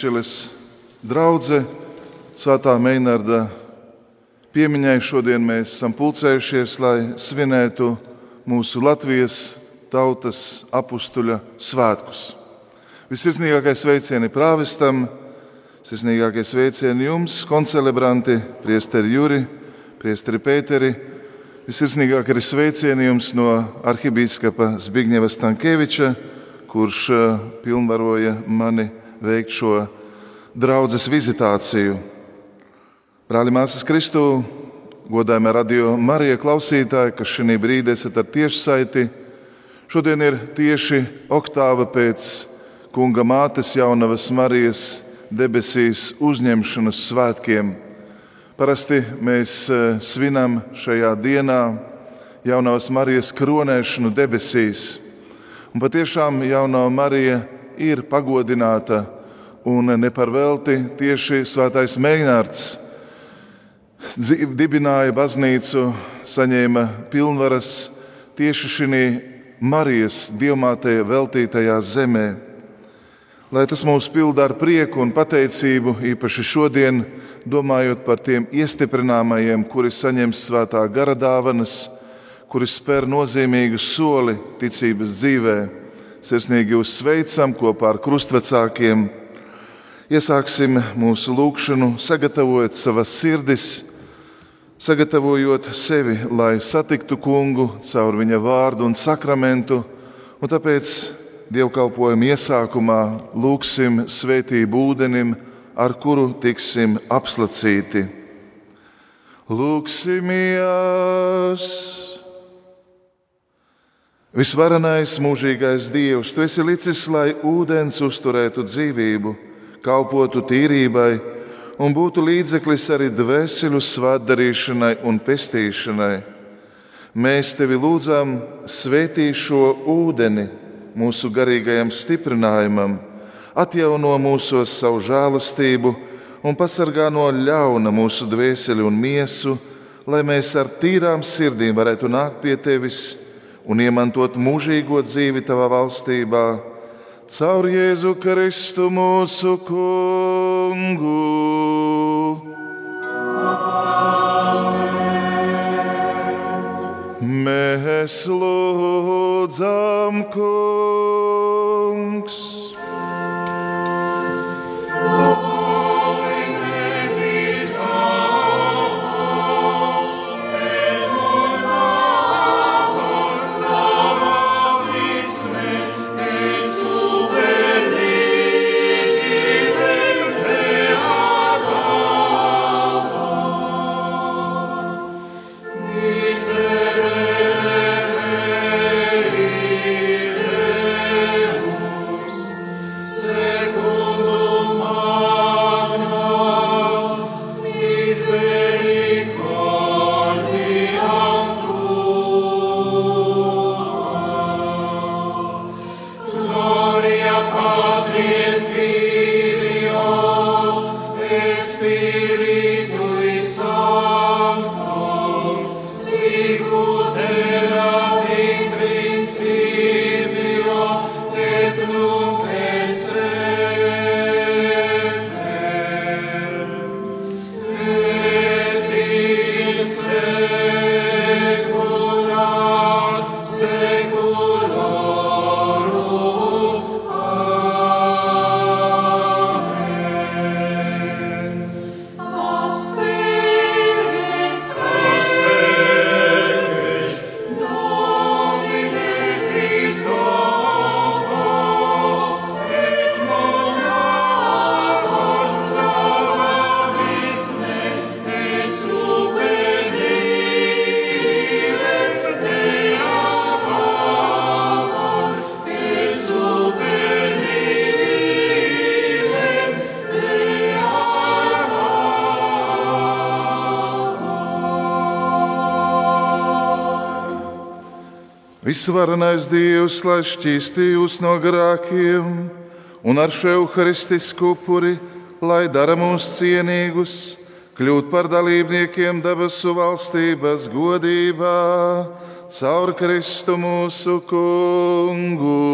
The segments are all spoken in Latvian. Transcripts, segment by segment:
Ikšķiles draudzene, Svētā Meinarda piemiņai šodien mēs esam pulcējušies, lai svinētu mūsu Latvijas tautas apstuļa svētkus. Visirsnīgākais sveicieni prāvestam, sirsnīgākais sveicieni jums, koncelebranti, priesteri Juri, priesteri Pēteri. Visirsnīgākie arī sveicieni jums no arhibīskapa Zbigņeva Stankēviča, kurš eh, pilnvaroja mani veikt šo draudzes vizitāciju. Brāļi, māsas Kristū, godājumā radio Marija klausītāji, kas šī brīdī esat ar tiešsaiti. Šodien ir tieši oktāva pēc kunga mātes jaunavas Marijas debesīs uzņemšanas svētkiem. Parasti mēs eh, svinam šajā dienā jaunās Marijas kronēšanu debesīs. Un patiešām jaunā Marija ir pagodināta un neparvelti tieši Svētais Meinārds dibināja baznīcu, saņēma pilnvaras tieši šī Marijas diamātē veltītajā zemē. Lai tas mūs pilda ar prieku un pateicību, īpaši šodien, domājot par tiem iestiprināmajiem, kuri saņems svētā gara dāvanas, kuri spēr nozīmīgu soli ticības dzīvē. Sirsnīgi jūs sveicam kopā ar krustvecākiem. Iesāksim mūsu lūgšanu, sagatavojot savas sirdis sagatavojot sevi, lai satiktu kungu caur viņa vārdu un sakramentu, un tāpēc dievkalpojuma iesākumā lūgsim svētību ūdenim, ar kuru tiksim apslacīti. Lūksimies! Visvarenais mūžīgais Dievs, tu esi licis, lai ūdens uzturētu dzīvību, kalpotu tīrībai un būtu līdzeklis arī dvēselu svētdarīšanai un pestīšanai. Mēs tevi lūdzam, svētī šo ūdeni mūsu garīgajam stiprinājumam, atjauno mūsos savu žēlastību un pasargā no ļauna mūsu dvēseli un miesu, lai mēs ar tīrām sirdīm varētu nākt pie tevis un iemantot mūžīgo dzīvi tavā valstībā caur Jēzu Kristu mūsu kungu. Mēs lūdzam, kungs. Visvarenais Dievs, lai šķīstī jūs no grākiem, un ar šo evaharistisku upuri, lai dara mūs cienīgus, kļūt par dalībniekiem debesu valstības godībā, caur Kristu mūsu kungu.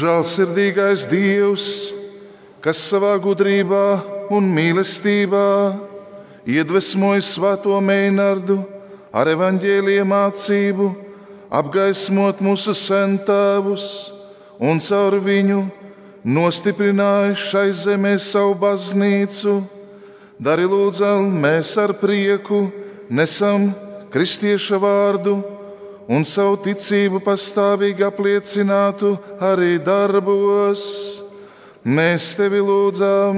Žēlsirdīgais Dievs, kas savā gudrībā un mīlestībā iedvesmoja Svēto Meinardu ar evaņģēlīju mācību, apgaismot mūsu centāvus un caur viņu nostiprināja šai zemē savu baznīcu. Dari lūdzam, mēs ar prieku nesam kristieša vārdu un savu ticību pastāvīgi apliecinātu arī darbos. Mēs tevi lūdzam,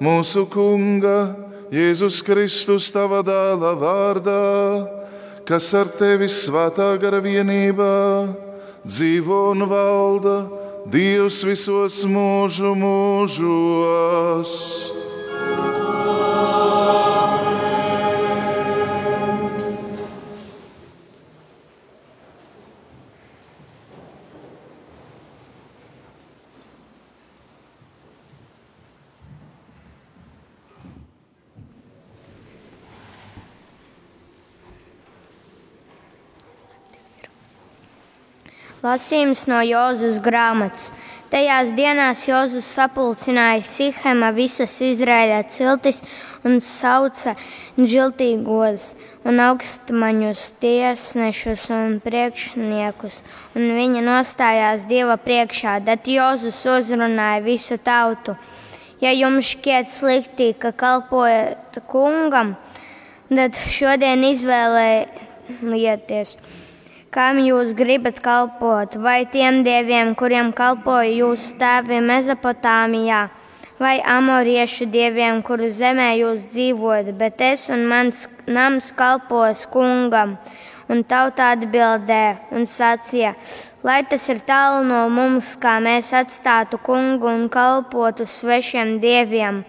mūsu Kunga, Jēzus Kristus, tava dēla vārdā, kas ar tevi svētā gara vienībā dzīvo un valda Dievs visos mūžu mūžos. Lasījums no Jūzas grāmatas. Tajās dienās Jēzus sapulcināja Sihema visas Izraēļa ciltis un sauca džiltīgos un augstmaņus tiesnešus un priekšniekus, un viņi nostājās Dieva priekšā. Tad Jēzus uzrunāja visu tautu. Ja jums šķiet slikti, ka kalpojat kungam, tad šodien izvēlējieties Kam jūs gribat kalpot? Vai tiem dieviem, kuriem kalpoja jūsu tēvi Mezopotāmijā, vai amoriešu dieviem, kuru zemē jūs dzīvojat, bet es un mans nams kalpos kungam? Un tauta atbildēja un sacīja, lai tas ir tālu no mums, kā mēs atstātu kungu un kalpotu svešiem dieviem.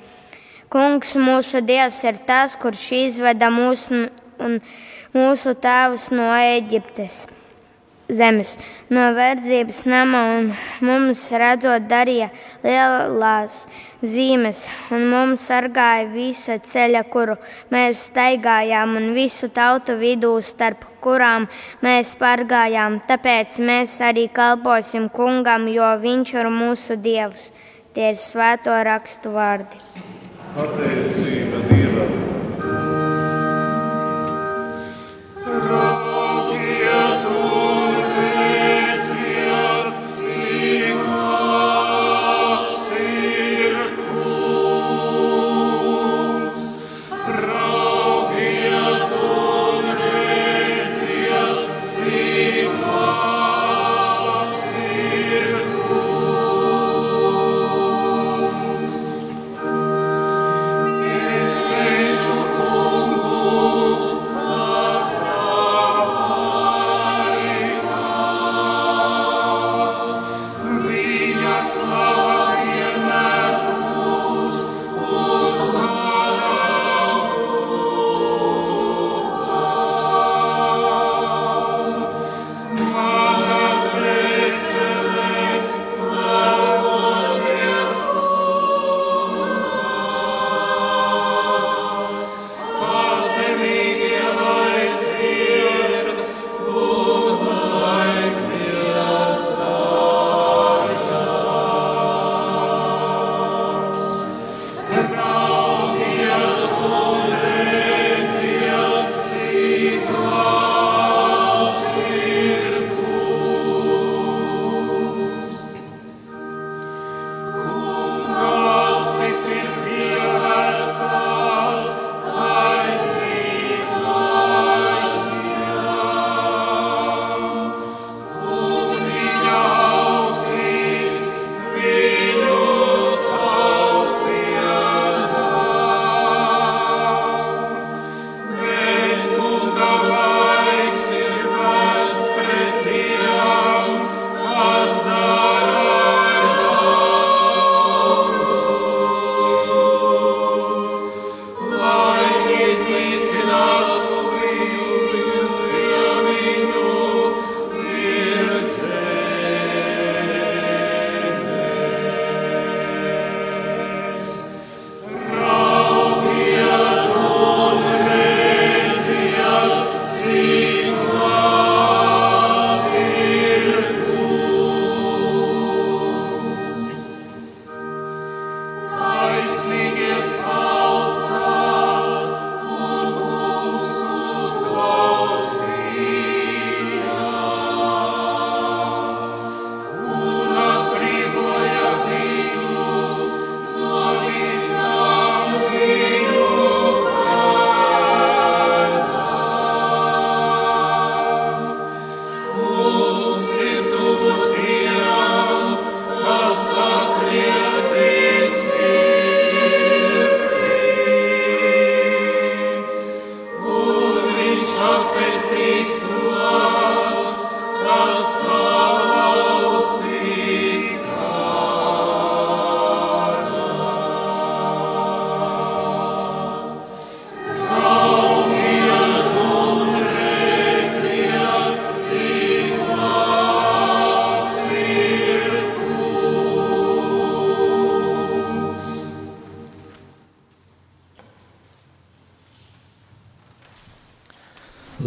Kungs mūsu dievs ir tas, kurš izveda mūsu un mūsu tēvus no Eģiptes zemes, no verdzības nama, un mums redzot darīja lielās zīmes, un mums sargāja visa ceļa, kuru mēs staigājām, un visu tautu vidū, starp kurām mēs pārgājām. Tāpēc mēs arī kalposim kungam, jo viņš ir mūsu dievs. Tie ir svēto rakstu vārdi. Pateicība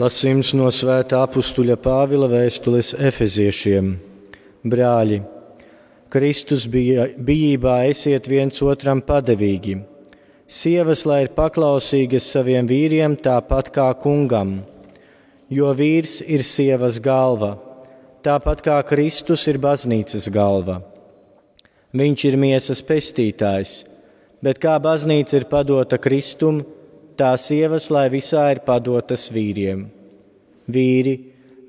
Lasījums no Svētā apstuļa Pāvila vēstules Efeziešiem. Brāļi, Kristus bija, bijībā esiet viens otram padevīgi. Sievas, lai ir paklausīgas saviem vīriem, tāpat kā kungam, jo vīrs ir sievas galva, tāpat kā Kristus ir baznīcas galva. Viņš ir miesas pestītājs, bet kā baznīca ir padota Kristum, tā sievas, lai visā ir padotas vīriem. Vīri,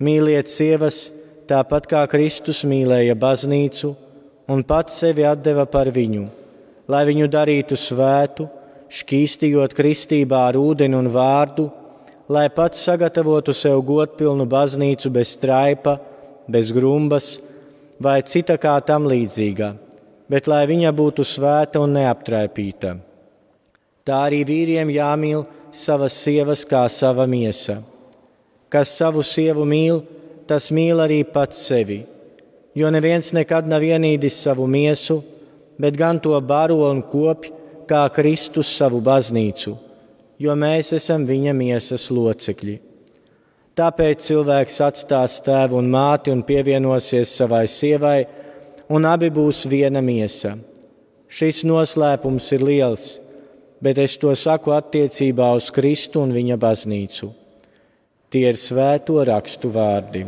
Mīliet sievas tāpat kā Kristus mīlēja baznīcu un pats sevi deva par viņu, lai viņu darītu svētu, šķīstījot kristībā ar ūdeni un vārdu, lai pats sagatavotu sev godpilnu baznīcu bez straipa, bez grumbas vai cita kā tam līdzīga, bet lai viņa būtu svēta un neaptraipīta. Tā arī vīriem jāmīl savas sievas kā sava miesa. Kas savu sievu mīl, tas mīl arī pats sevi, jo neviens nekad nav ienīdis savu miesu, bet gan to baro un kopj, kā Kristus savu baznīcu, jo mēs esam viņa miesas locekļi. Tāpēc cilvēks atstās tēvu un māti un pievienosies savai sievai, un abi būs viena miesa. Šis noslēpums ir liels bet es to saku attiecībā uz Kristu un viņa baznīcu. Tie ir svēto rakstu vārdi.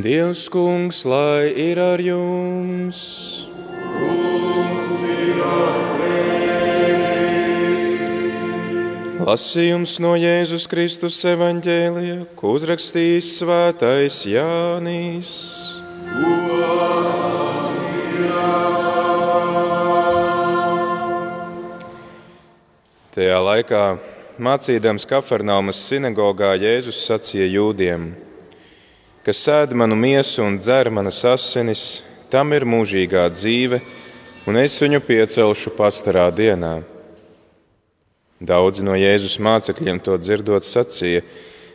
Dievs, kungs, lai ir ar jums! Lasījums no Jēzus Kristus evaņģēlija, ko uzrakstījis svētais Jānis. Tajā laikā, mācīdams Kafernaumas sinagogā, Jēzus sacīja jūdiem: kas sēž manu miesu un dzer manas asinis, tam ir mūžīgā dzīve, un es viņu piecelšu pastarā dienā. Daudzi no Jēzus mācekļiem to dzirdot, sacīja: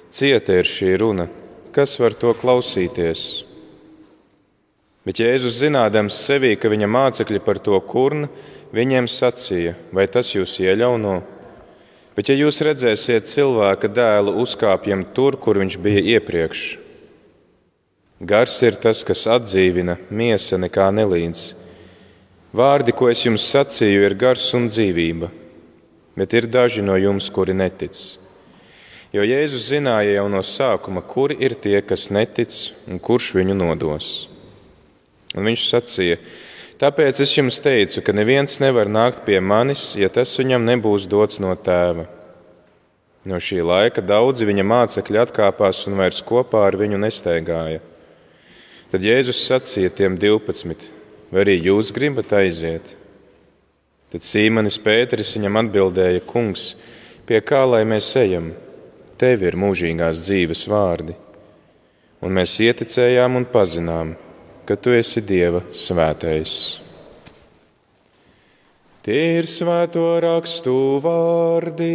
Cieta ir šī runa, kas var to klausīties? Bet Jēzus, zinādams sevī, ka viņa mācekļi par to kurna, viņiem sacīja: Vai tas jūs ieļauno? Bet ja jūs redzēsiet cilvēka dēlu uzkāpjam tur, kur viņš bija iepriekš, Gars ir tas, kas atdzīvina, miesa nekā nelīdz. Vārdi, ko es jums sacīju, ir gars un dzīvība, bet ir daži no jums, kuri netic. Jo Jēzus zināja jau no sākuma, kuri ir tie, kas netic un kurš viņu nodos. Un viņš sacīja: Tāpēc es jums teicu, ka neviens nevar nākt pie manis, ja tas viņam nebūs dots no tēva. No šī laika daudzi viņa mācekļi atkāpās un vairs kopā ar viņu nestaigāja. Tad Jēzus sacīja tiem 12: Vai arī jūs gribat aiziet? Tad Sīmanis Pēteris viņam atbildēja: Kungs, pie kā lai mēs ejam? Tev ir mūžīgās dzīves vārdi. Un mēs ieticējām un pazinām, ka tu esi Dieva svētais. Tie ir svēto rakstu vārdi.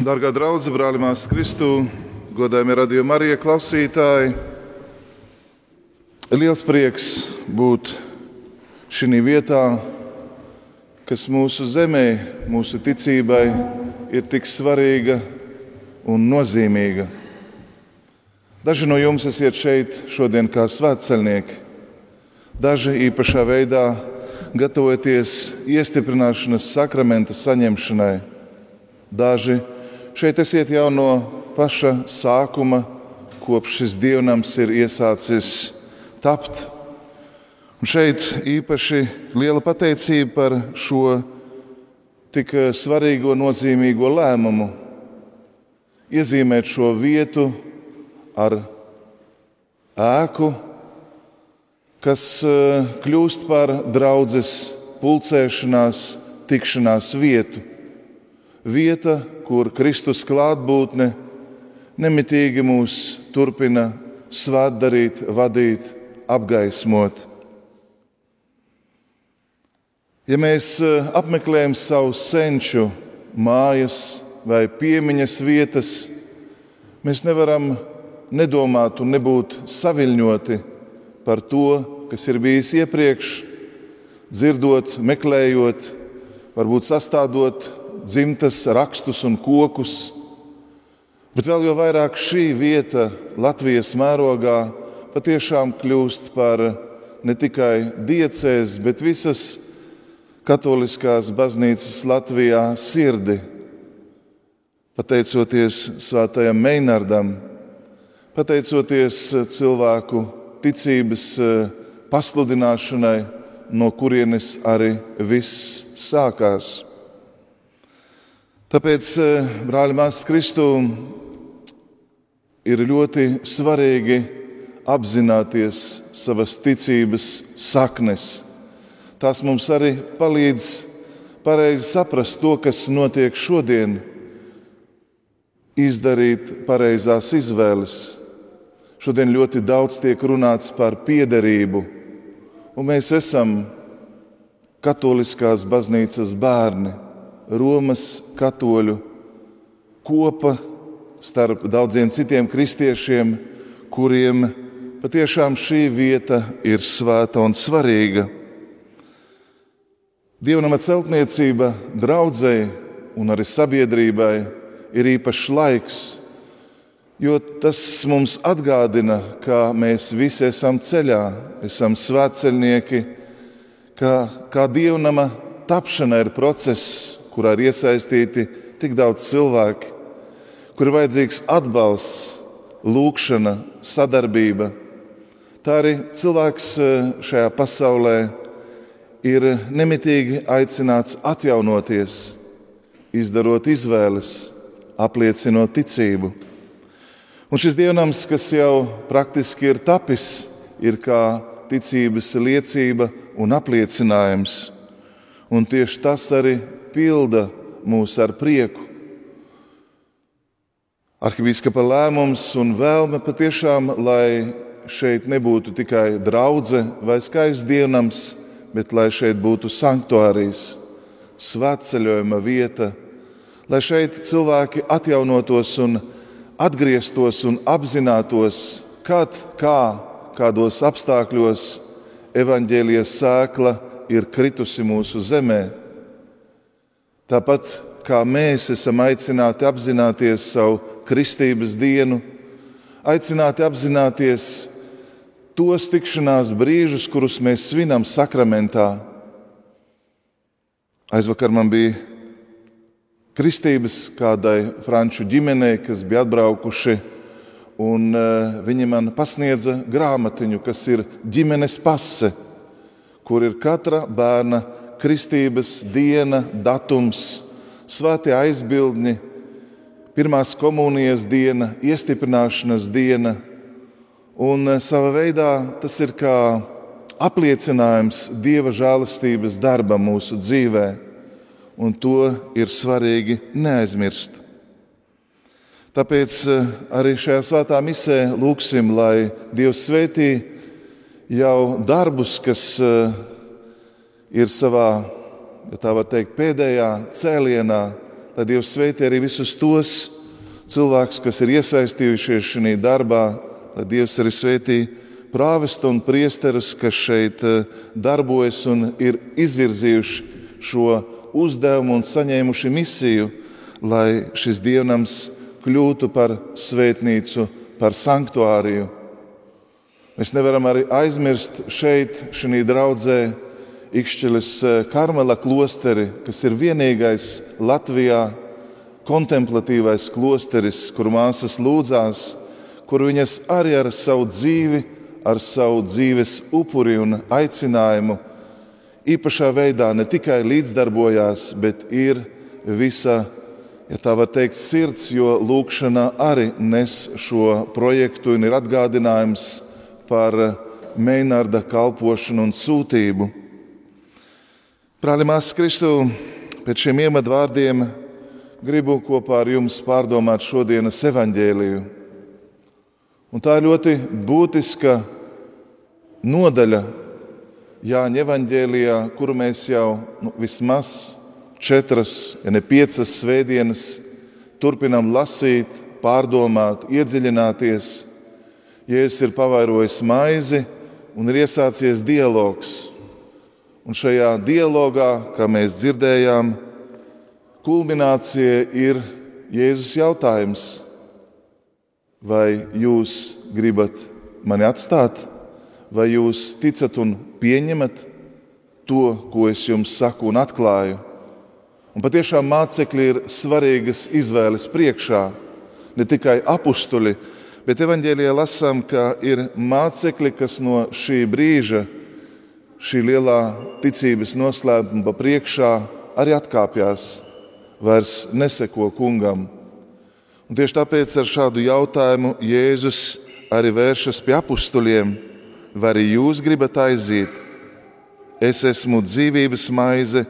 Dargā draudzene, brāli, māsas Kristū, godājumie radio Marija klausītāji. Liels prieks būt šī vietā, kas mūsu zemē, mūsu ticībai ir tik svarīga un nozīmīga. Daži no jums esiet šeit šodien kā svētceļnieki, daži īpašā veidā gatavoties iestiprināšanas sakramenta saņemšanai, daži Šeit esiet jau no paša sākuma, kopš šis dievnams ir iesācis tapt. Un šeit īpaši liela pateicība par šo tik svarīgo, nozīmīgo lēmumu iezīmēt šo vietu ar ēku, kas eh, kļūst par draudzes pulcēšanās, tikšanās vietu. Vieta, kur Kristus klātbūtne nemitīgi mūs turpina svētdarīt, vadīt, apgaismot. Ja mēs eh, apmeklējam savu senču mājas vai piemiņas vietas, mēs nevaram nedomāt un nebūt saviņoti par to, kas ir bijis iepriekš, dzirdot, meklējot, varbūt sastādot dzimtas rakstus un kokus. Bet vēl jau vairāk šī vieta Latvijas mērogā patiešām kļūst par ne tikai diecēs, bet visas Katoliskās baznīcas Latvijā sirdi, pateicoties Svētajam Meinardam, pateicoties cilvēku ticības eh, pasludināšanai, no kurienes arī viss sākās. Tāpēc, eh, brāļi, māsas Kristū, ir ļoti svarīgi apzināties savas ticības saknes tās mums arī palīdz pareizi saprast to, kas notiek šodien, izdarīt pareizās izvēles. Šodien ļoti daudz tiek runāts par piederību, un mēs esam Katoliskās baznīcas bērni, Romas katoļu kopa starp daudziem citiem kristiešiem, kuriem patiešām šī vieta ir svēta un svarīga. Dievnama celtniecība draudzēji un arī sabiedrībai ir īpašs laiks, jo tas mums atgādina, ka mēs visi esam ceļā, esam svētceļnieki, ka kā dievnama tapšana ir process, kurā ir iesaistīti tik daudz cilvēku, kur ir vajadzīgs atbalsts, lūkšana, sadarbība. Tā arī cilvēks eh, šajā pasaulē ir nemitīgi aicināts atjaunoties, izdarot izvēles, apliecinot ticību. Un šis dievnams, kas jau praktiski ir tapis, ir kā ticības liecība un apliecinājums. Un tieši tas arī pilda mūs ar prieku. Arhibīskapa lēmums un vēlme patiešām, lai šeit nebūtu tikai draudzene vai skaists dievnams, bet lai šeit būtu sanktuārijas, svētceļojuma vieta, lai šeit cilvēki atjaunotos un atgrieztos un apzinātos, kad, kā, kādos apstākļos evaņģēlijas sēkla ir kritusi mūsu zemē. Tāpat kā mēs esam aicināti apzināties savu kristības dienu, aicināti apzināties tos tikšanās brīžus, kurus mēs svinam sakramentā. Aizvakar man bija kristības kādai franču ģimenei, kas bija atbraukuši, un uh, viņi man pasniedza grāmatiņu, kas ir ģimenes pase, kur ir katra bērna kristības diena, datums, svētie aizbildņi, pirmās komunijas diena, iestiprināšanas diena Un eh, savā veidā tas ir kā apliecinājums Dieva žēlastības darbam mūsu dzīvē, un to ir svarīgi neaizmirst. Tāpēc eh, arī šajā svētā misē lūgsim, lai Dievs svētī jau darbus, kas eh, ir savā, ja tā var teikt, pēdējā cēlienā, lai Dievs svētī arī visus tos cilvēkus, kas ir iesaistījušies šajā darbā lai Dievs arī svētī prāvestu un priesterus, kas šeit eh, darbojas un ir izvirzījuši šo uzdevumu un saņēmuši misiju, lai šis dievnams kļūtu par svētnīcu, par sanktuāriju. Mēs nevaram arī aizmirst šeit, šajā draudzē, Ikšķilis eh, Karmela klosteri, kas ir vienīgais Latvijā kontemplatīvais klosteris, kur māsas lūdzās kur viņas arī ar savu dzīvi, ar savu dzīves upuri un aicinājumu īpašā veidā ne tikai līdzdarbojās, bet ir visa, ja tā var teikt, sirds, jo lūkšana arī nes šo projektu un ir atgādinājums par Meinārda kalpošanu un sūtību. Brāļi, māsas Kristu, pēc šiem ievadvārdiem gribu kopā ar jums pārdomāt šodienas evaņģēliju. Un tā ir ļoti būtiska nodaļa Jāņa evaņģēlijā, kuru mēs jau nu, vismaz četras, ja ne piecas svētdienas turpinām lasīt, pārdomāt, iedziļināties. Jēzus ir pavairojis maizi un ir iesācies dialogs. Un šajā dialogā, kā mēs dzirdējām, kulminācija ir Jēzus jautājums, vai jūs gribat mani atstāt, vai jūs ticat un pieņemat to, ko es jums saku un atklāju. Un patiešām mācekļi ir svarīgas izvēles priekšā, ne tikai apstuļi, bet evanģēlijā lasām, ka ir mācekļi, kas no šī brīža, šī lielā ticības noslēpuma priekšā arī atkāpjas vairs neseko kungam. Un tieši tāpēc ar šādu jautājumu Jēzus arī vēršas pie apstuļiem. Vai arī jūs gribat aiziet? Es esmu dzīvības maize,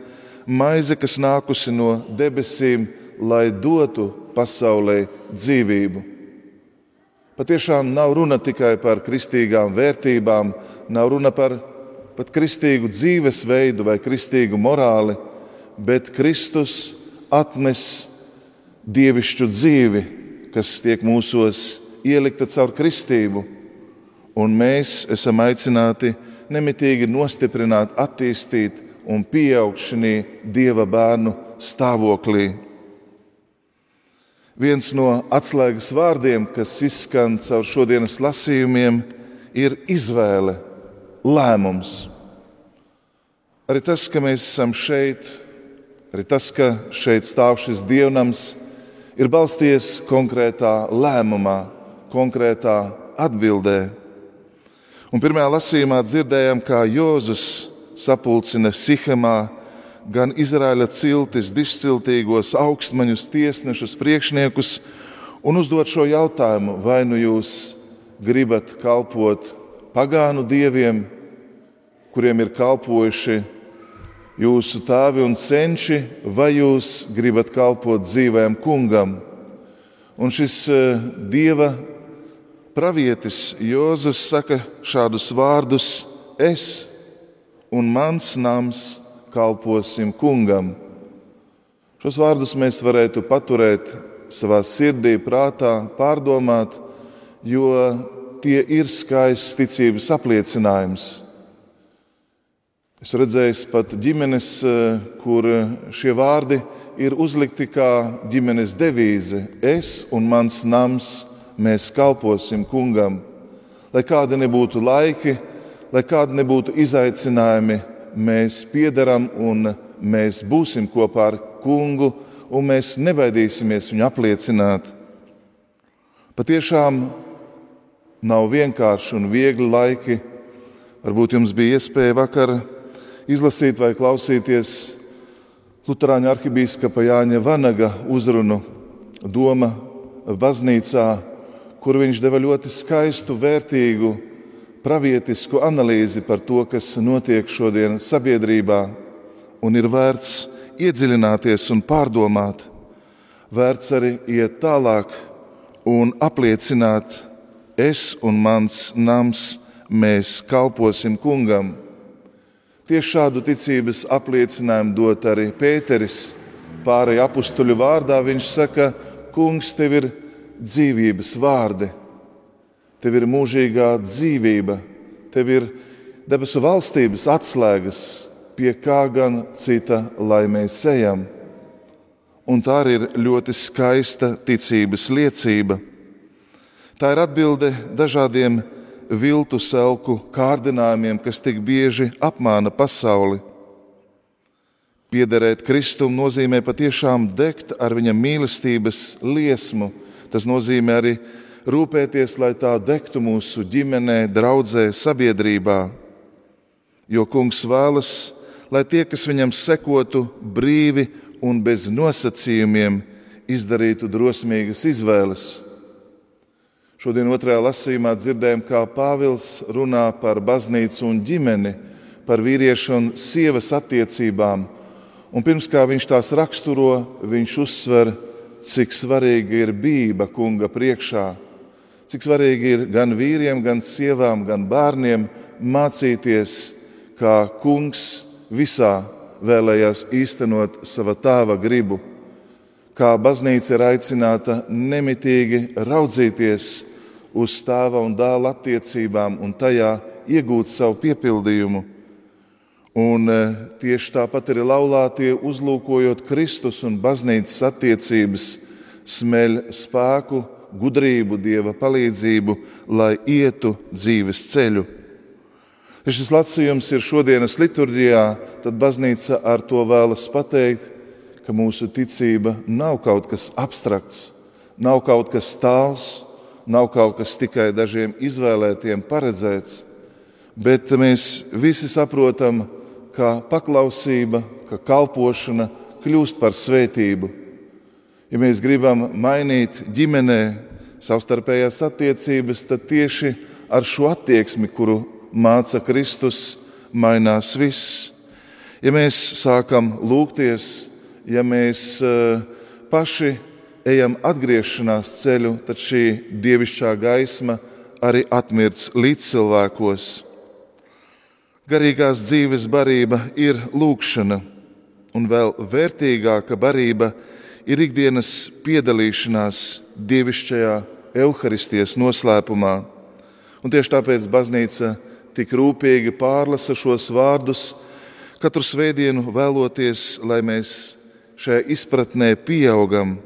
maize, kas nākusi no debesīm, lai dotu pasaulē dzīvību. Patiešām nav runa tikai par kristīgām vērtībām, nav runa par pat kristīgu dzīvesveidu vai kristīgu morāli, bet Kristus atnes dievišķu dzīvi, kas tiek mūsos ielikta caur kristību, un mēs esam aicināti nemitīgi nostiprināt, attīstīt un pieaugt šajā dieva bērnu stāvoklī. Viens no atslēgas vārdiem, kas izskan caur šodienas lasījumiem, ir izvēle, lēmums. Arī tas, ka mēs esam šeit, Arī tas, ka šeit stāv šis dievnams, ir balstījies konkrētā lēmumā, konkrētā atbildē. Un pirmajā lasījumā dzirdējām, kā Jēzus sapulcina Sihemā gan Izraēla ciltis, dišciltīgos augstmaņus, tiesnešus, priekšniekus un uzdot šo jautājumu, vai nu jūs gribat kalpot pagānu dieviem, kuriem ir kalpojuši jūsu tēvi un senči, vai jūs gribat kalpot dzīvēm kungam? Un šis eh, dieva pravietis Jēzus saka šādus vārdus: Es un mans nams kalposim kungam. Šos vārdus mēs varētu paturēt savā sirdī, prātā, pārdomāt, jo tie ir skaists ticības apliecinājums. Es redzēju pat ģimenes, eh, kur šie vārdi ir uzlikti kā ģimenes devīze. Es un mans nams, mēs kalposim kungam. Lai kādi nebūtu laiki, lai kādi nebūtu izaicinājumi, mēs piederam un mēs būsim kopā ar kungu, un mēs nebaidīsimies viņu apliecināt. Patiešām nav vienkārši un viegli laiki. Varbūt jums bija iespēja vakar izlasīt vai klausīties Lutāņu arhibīskapa Jāņa Vanaga uzrunu Doma baznīcā, kur viņš deva ļoti skaistu, vērtīgu, pravietisku analīzi par to, kas notiek šodien sabiedrībā, un ir vērts iedziļināties un pārdomāt, vērts arī iet tālāk un apliecināt, es un mans nams, mēs kalposim kungam. Tieši šādu ticības apliecinājumu dot arī Pēteris. Pārējai apstuļu vārdā viņš saka, Kungs, tev ir dzīvības vārdi, tev ir mūžīgā dzīvība, tev ir debesu valstības atslēgas, pie kā gan cita lai mēs ejam. Un tā arī ir ļoti skaista ticības liecība. Tā ir atbilde dažādiem viltu selku kārdinājumiem, kas tik bieži apmāna pasauli. Piederēt Kristum nozīmē patiešām degt ar viņa mīlestības liesmu. Tas nozīmē arī rūpēties, lai tā degtu mūsu ģimenē, draudzē, sabiedrībā. Jo Kungs vēlas, lai tie, kas viņam sekotu, brīvi un bez nosacījumiem izdarītu drosmīgas izvēles. Šodien otrajā lasījumā dzirdējām, kā Pāvils runā par baznīcu un ģimeni, par vīriešu un sievas attiecībām. Un pirms kā viņš tās raksturo, viņš uzsver, cik svarīga ir bība kunga priekšā, cik svarīgi ir gan vīriem, gan sievām, gan bērniem mācīties, kā kungs visā vēlējās īstenot sava tēva gribu, kā baznīca ir aicināta nemitīgi raudzīties uz tēva un dēla attiecībām un tajā iegūt savu piepildījumu. Un e, tieši tāpat arī laulātie, uzlūkojot Kristus un baznīcas attiecības, smeļ spēku, gudrību, dieva palīdzību, lai ietu dzīves ceļu. Ja šis lasījums ir šodienas liturģijā, tad baznīca ar to vēlas pateikt, ka mūsu ticība nav kaut kas abstrakts, nav kaut kas tāls, nav kaut kas tikai dažiem izvēlētiem paredzēts, bet mēs visi saprotam, ka paklausība, ka kalpošana kļūst par svētību. Ja mēs gribam mainīt ģimenē savstarpējās attiecības, tad tieši ar šo attieksmi, kuru māca Kristus, mainās viss. Ja mēs sākam lūgties, ja mēs eh, paši ejam atgriešanās ceļu, tad šī dievišķā gaisma arī atmirts līdz cilvēkos. Garīgās dzīves barība ir lūkšana, un vēl vērtīgāka barība ir ikdienas piedalīšanās dievišķajā evaharistijas noslēpumā. Un tieši tāpēc baznīca tik rūpīgi pārlasa šos vārdus, katru svētdienu vēloties, lai mēs šajā izpratnē pieaugam.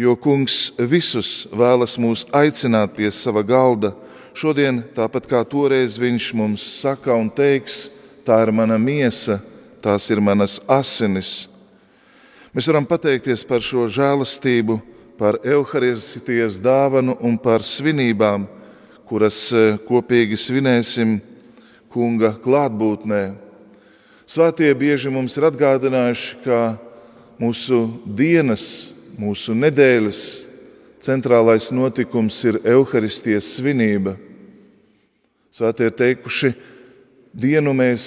Jo kungs visus vēlas mūs aicināt pie sava galda. Šodien, tāpat kā toreiz viņš mums saka un teiks, tā ir mana miesa, tās ir manas asinis. Mēs varam pateikties par šo žēlastību, par evaharistijas dāvanu un par svinībām kuras e, kopīgi svinēsim Kunga klātbūtnē. Svētie bieži mums ir atgādinājuši, ka mūsu dienas, mūsu nedēļas centrālais notikums ir evaharistijas svinība. Svētie ir teikuši, dienu mēs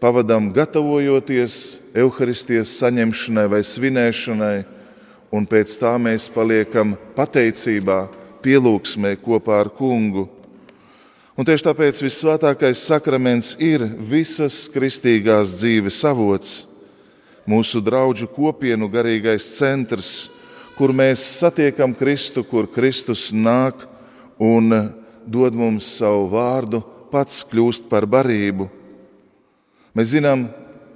pavadām gatavojoties evaharistijas saņemšanai vai svinēšanai, un pēc tā mēs paliekam pateicībā pielūgsmē kopā ar kungu. Un tieši tāpēc visvētākais sakraments ir visas kristīgās dzīves avots, mūsu draugu kopienu garīgais centrs, kur mēs satiekam Kristu, kur Kristus nāk un dod mums savu vārdu, pats kļūst par barību. Mēs zinām,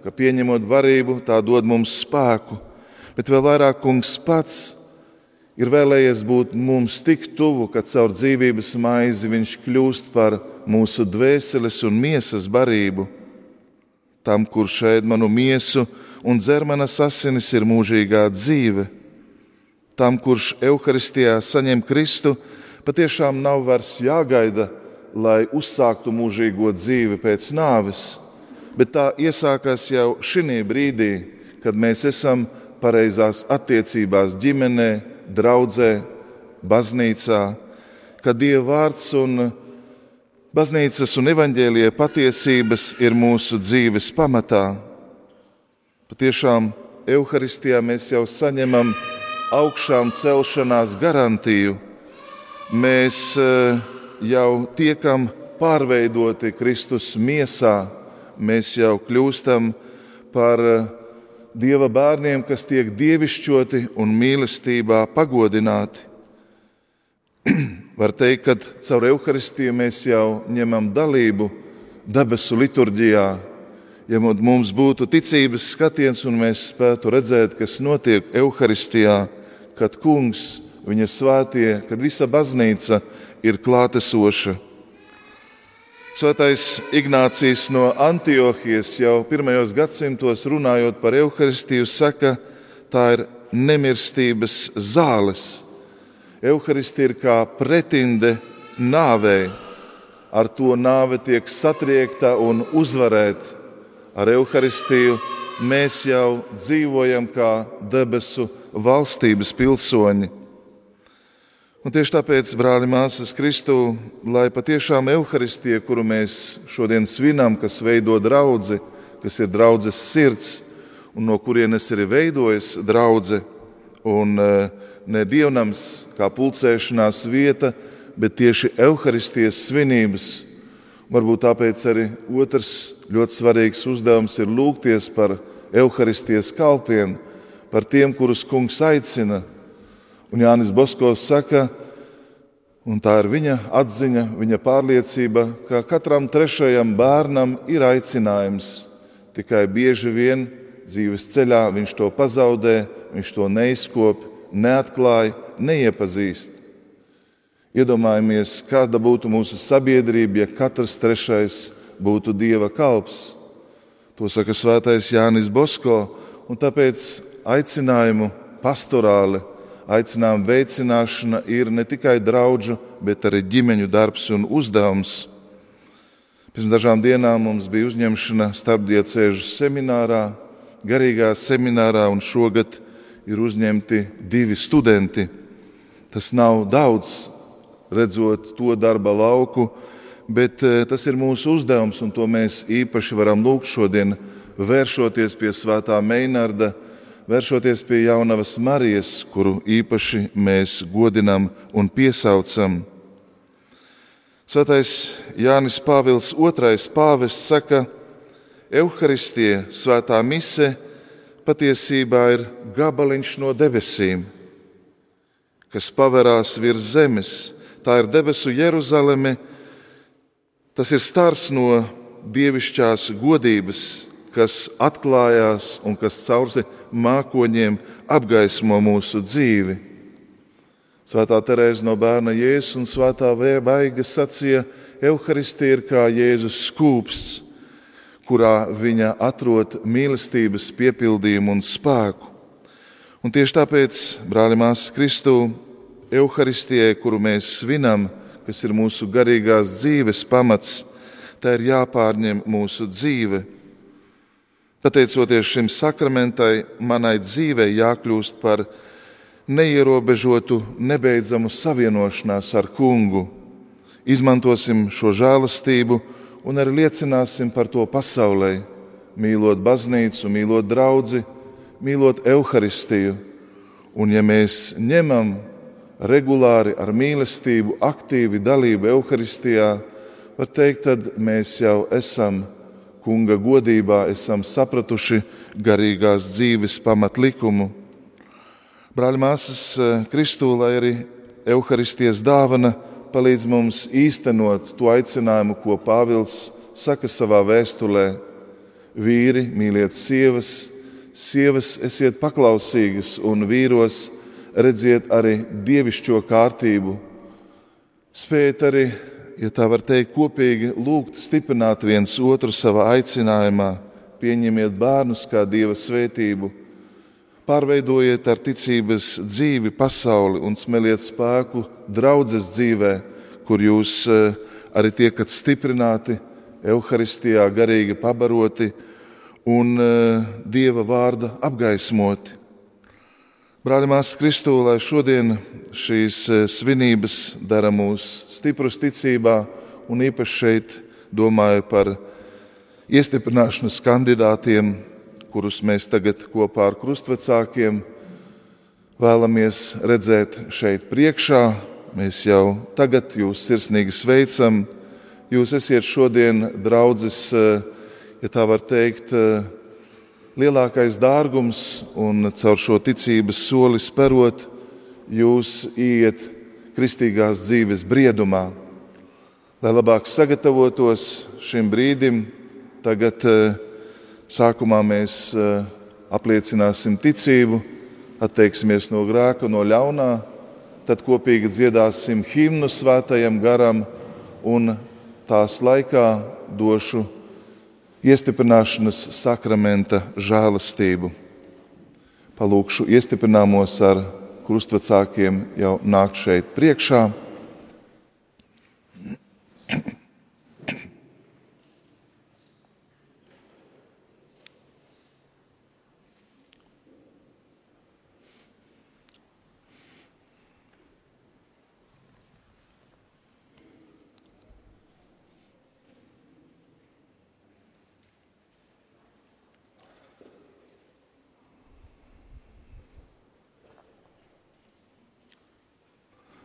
ka pieņemot barību, tā dod mums spēku, bet vēl vairāk kungs pats ir vēlējies būt mums tik tuvu, ka caur dzīvības maizi viņš kļūst par mūsu dvēseles un miesas barību. Tam, kurš ēd manu miesu un dzer manas asinis, ir mūžīgā dzīve. Tam, kurš evaharistijā saņem Kristu, patiešām nav vairs jāgaida, lai uzsāktu mūžīgo dzīvi pēc nāves, bet tā iesākās jau šī brīdī, kad mēs esam pareizās attiecībās ģimenē, draudzē, baznīcā, ka Dieva vārds un baznīcas un evaņģēlie patiesības ir mūsu dzīves pamatā. Patiešām Euharistijā mēs jau saņemam augšām celšanās garantiju. Mēs eh, jau tiekam pārveidoti Kristus miesā, mēs jau kļūstam par dieva bērniem, kas tiek dievišķoti un mīlestībā pagodināti. Var teikt, ka caur evaharistiju mēs jau ņemam dalību debesu liturģijā. Ja mums būtu ticības skatiens un mēs spētu redzēt, kas notiek evaharistijā, kad kungs, viņa svētie, kad visa baznīca ir klātesoša. Svētais Ignācijas no Antiohijas jau pirmajos gadsimtos runājot par evaharistiju, saka, tā ir nemirstības zāles. Evaharistija ir kā pretinde nāvei. Ar to nāve tiek satriekta un uzvarēta. Ar evaharistiju mēs jau dzīvojam kā debesu valstības pilsoņi. Un tieši tāpēc, brāli, māsas, Kristū, lai patiešām evaharistija, kuru mēs šodien svinam, kas veido draugu, kas ir draudzes sirds un no kurienes arī veidojas draudzene, un eh, ne dievnams kā pulcēšanās vieta, bet tieši evaharistijas svinības. Varbūt tāpēc arī otrs ļoti svarīgs uzdevums ir lūgties par evaharistijas kalpiem, par tiem, kurus kungs aicina Un Jānis Boskos saka, un tā ir viņa atziņa, viņa pārliecība, ka katram trešajam bērnam ir aicinājums. Tikai bieži vien dzīves ceļā viņš to pazaudē, viņš to neizkop, neatklāja, neiepazīst. Iedomājamies, kāda būtu mūsu sabiedrība, ja katrs trešais būtu dieva kalps. To saka Svētais Jānis Bosko, un tāpēc aicinājumu pastorāli aicinājuma veicināšana ir ne tikai draugu, bet arī ģimeņu darbs un uzdevums. Pirms dažām dienām mums bija uzņemšana starpdiecēžu seminārā, garīgā seminārā, un šogad ir uzņemti divi studenti. Tas nav daudz, redzot to darba lauku, bet eh, tas ir mūsu uzdevums, un to mēs īpaši varam lūgt šodien, vēršoties pie Svētā Meinarda vēršoties pie jaunavas Marijas, kuru īpaši mēs godinam un piesaucam. Svētais Jānis Pāvils II pāvests saka, Euharistie, svētā mise, patiesībā ir gabaliņš no debesīm, kas paverās virs zemes. Tā ir debesu Jeruzaleme, tas ir stars no dievišķās godības, kas atklājās un kas caur mākoņiem apgaismo mūsu dzīvi. Svētā Terēza no bērna Jēzus un Svētā Vaiga sacīja, Euharistija ir kā Jēzus skūpsts, kurā viņa atrod mīlestības piepildījumu un spēku. Un tieši tāpēc, brāli, māsas Kristū, Euharistijai, kuru mēs svinam, kas ir mūsu garīgās dzīves pamats, tā ir jāpārņem mūsu dzīve Pateicoties šim sakramentai, manai dzīvei jākļūst par neierobežotu, nebeidzamu savienošanās ar kungu. Izmantosim šo žēlastību un arī liecināsim par to pasaulē, mīlot baznīcu, mīlot draugu, mīlot evaharistiju. Un, ja mēs ņemam regulāri ar mīlestību, aktīvi dalību evaharistijā, var teikt, tad mēs jau esam kunga godībā esam sapratuši garīgās dzīves pamatlikumu. Brāļi, māsas, Kristū, lai arī evaharistijas dāvana palīdz mums īstenot to aicinājumu, ko Pāvils saka savā vēstulē. Vīri, mīliet sievas, sievas esiet paklausīgas, un vīros redziet arī dievišķo kārtību. Spējiet arī ja tā var teikt, kopīgi lūgt, stiprināt viens otru savā aicinājumā, pieņemiet bērnus kā dieva svētību, pārveidojiet ar ticības dzīvi pasauli un smeliet spēku draudzes dzīvē, kur jūs eh, arī tiekat stiprināti, evaharistijā garīgi pabaroti un eh, dieva vārda apgaismoti. Brāļi, māsas Kristū, lai šodien šīs eh, svinības dara mūs stiprus ticībā, un īpaši šeit domāju par iestiprināšanas kandidātiem, kurus mēs tagad kopā ar krustvecākiem vēlamies redzēt šeit priekšā. Mēs jau tagad jūs sirsnīgi sveicam. Jūs esiet šodien draudzes, eh, ja tā var teikt, eh, lielākais dārgums, un caur šo ticības soli sperot, jūs iet kristīgās dzīves briedumā. Lai labāk sagatavotos šim brīdim, tagad eh, sākumā mēs eh, apliecināsim ticību, atteiksimies no grēka, no ļaunā, tad kopīgi dziedāsim himnu svētajam garam un tās laikā došu iestiprināšanas sakramenta žēlastību. Palūkšu iestiprināmos ar krustvecākiem jau nāk šeit priekšā.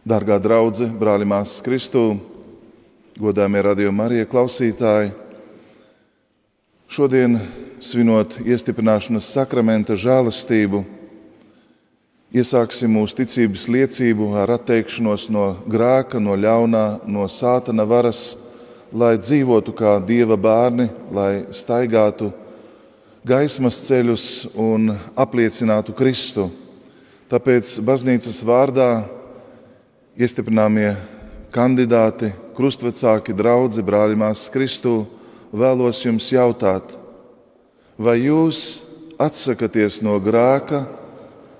Dārgā draudzene, brāļi, māsas Kristū, godāmie radio Marija klausītāji, šodien svinot iestiprināšanas sakramenta žēlastību, iesāksim mūsu ticības liecību ar atteikšanos no grēka, no ļaunā, no sātana varas, lai dzīvotu kā dieva bērni, lai staigātu gaismas ceļus un apliecinātu Kristu. Tāpēc baznīcas vārdā iestiprināmie kandidāti, krustvecāki, draugi, brāļi, māsas Kristū, vēlos jums jautāt, vai jūs atsakaties no grēka,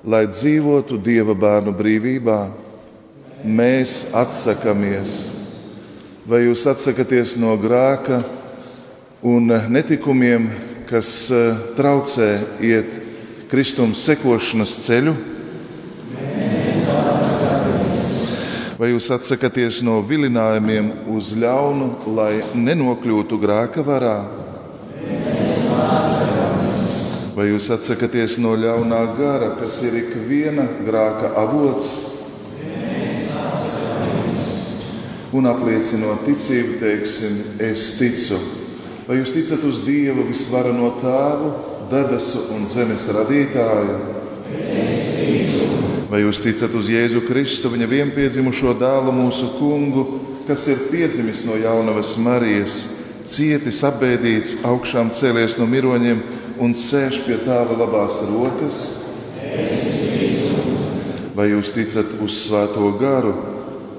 lai dzīvotu Dieva bērnu brīvībā? Mēs atsakāmies. Vai jūs atsakaties no grēka un netikumiem, kas eh, traucē iet Kristums sekošanas ceļu? Vai jūs atsakāties no vilinājumiem uz ļaunu, lai nenokļūtu grēka varā? Vai jūs atsakāties no ļaunā gara, kas ir ikviena grēka avots? Un apliecinot ticību, teiksim, es ticu. Vai jūs ticat uz Dievu visvarano tēvu, debesu un zemes radītāju? Vai jūs ticat uz Jēzu Kristu, viņa vienpiedzimušo dēlu, mūsu kungu, kas ir piedzimis no jaunavas Marijas, cietis, apbēdīts, augšām cēlies no miroņiem un sēž pie tēva labās rokas? Vai jūs ticat uz Svēto garu,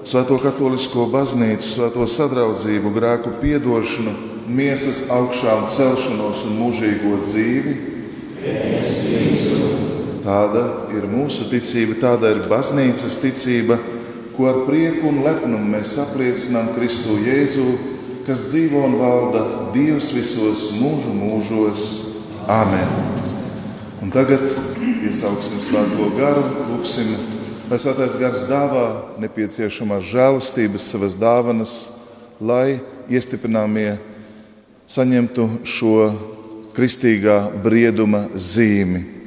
Svēto katolisko baznīcu, Svēto sadraudzību, grēku piedošanu, miesas augšām celšanos un mūžīgo dzīvi? Es. Tāda ir mūsu ticība, tāda ir baznīcas ticība, ko ar prieku un lepnumu mēs apliecinām Kristu Jēzu, kas dzīvo un valda Dievs visos mūžu mūžos. Āmen! Un tagad iesauksim svēto garu, lūgsim, lai svētais gars dāvā nepieciešamās žēlastības, savas dāvanas, lai iestiprināmie saņemtu šo kristīgā brieduma zīmi.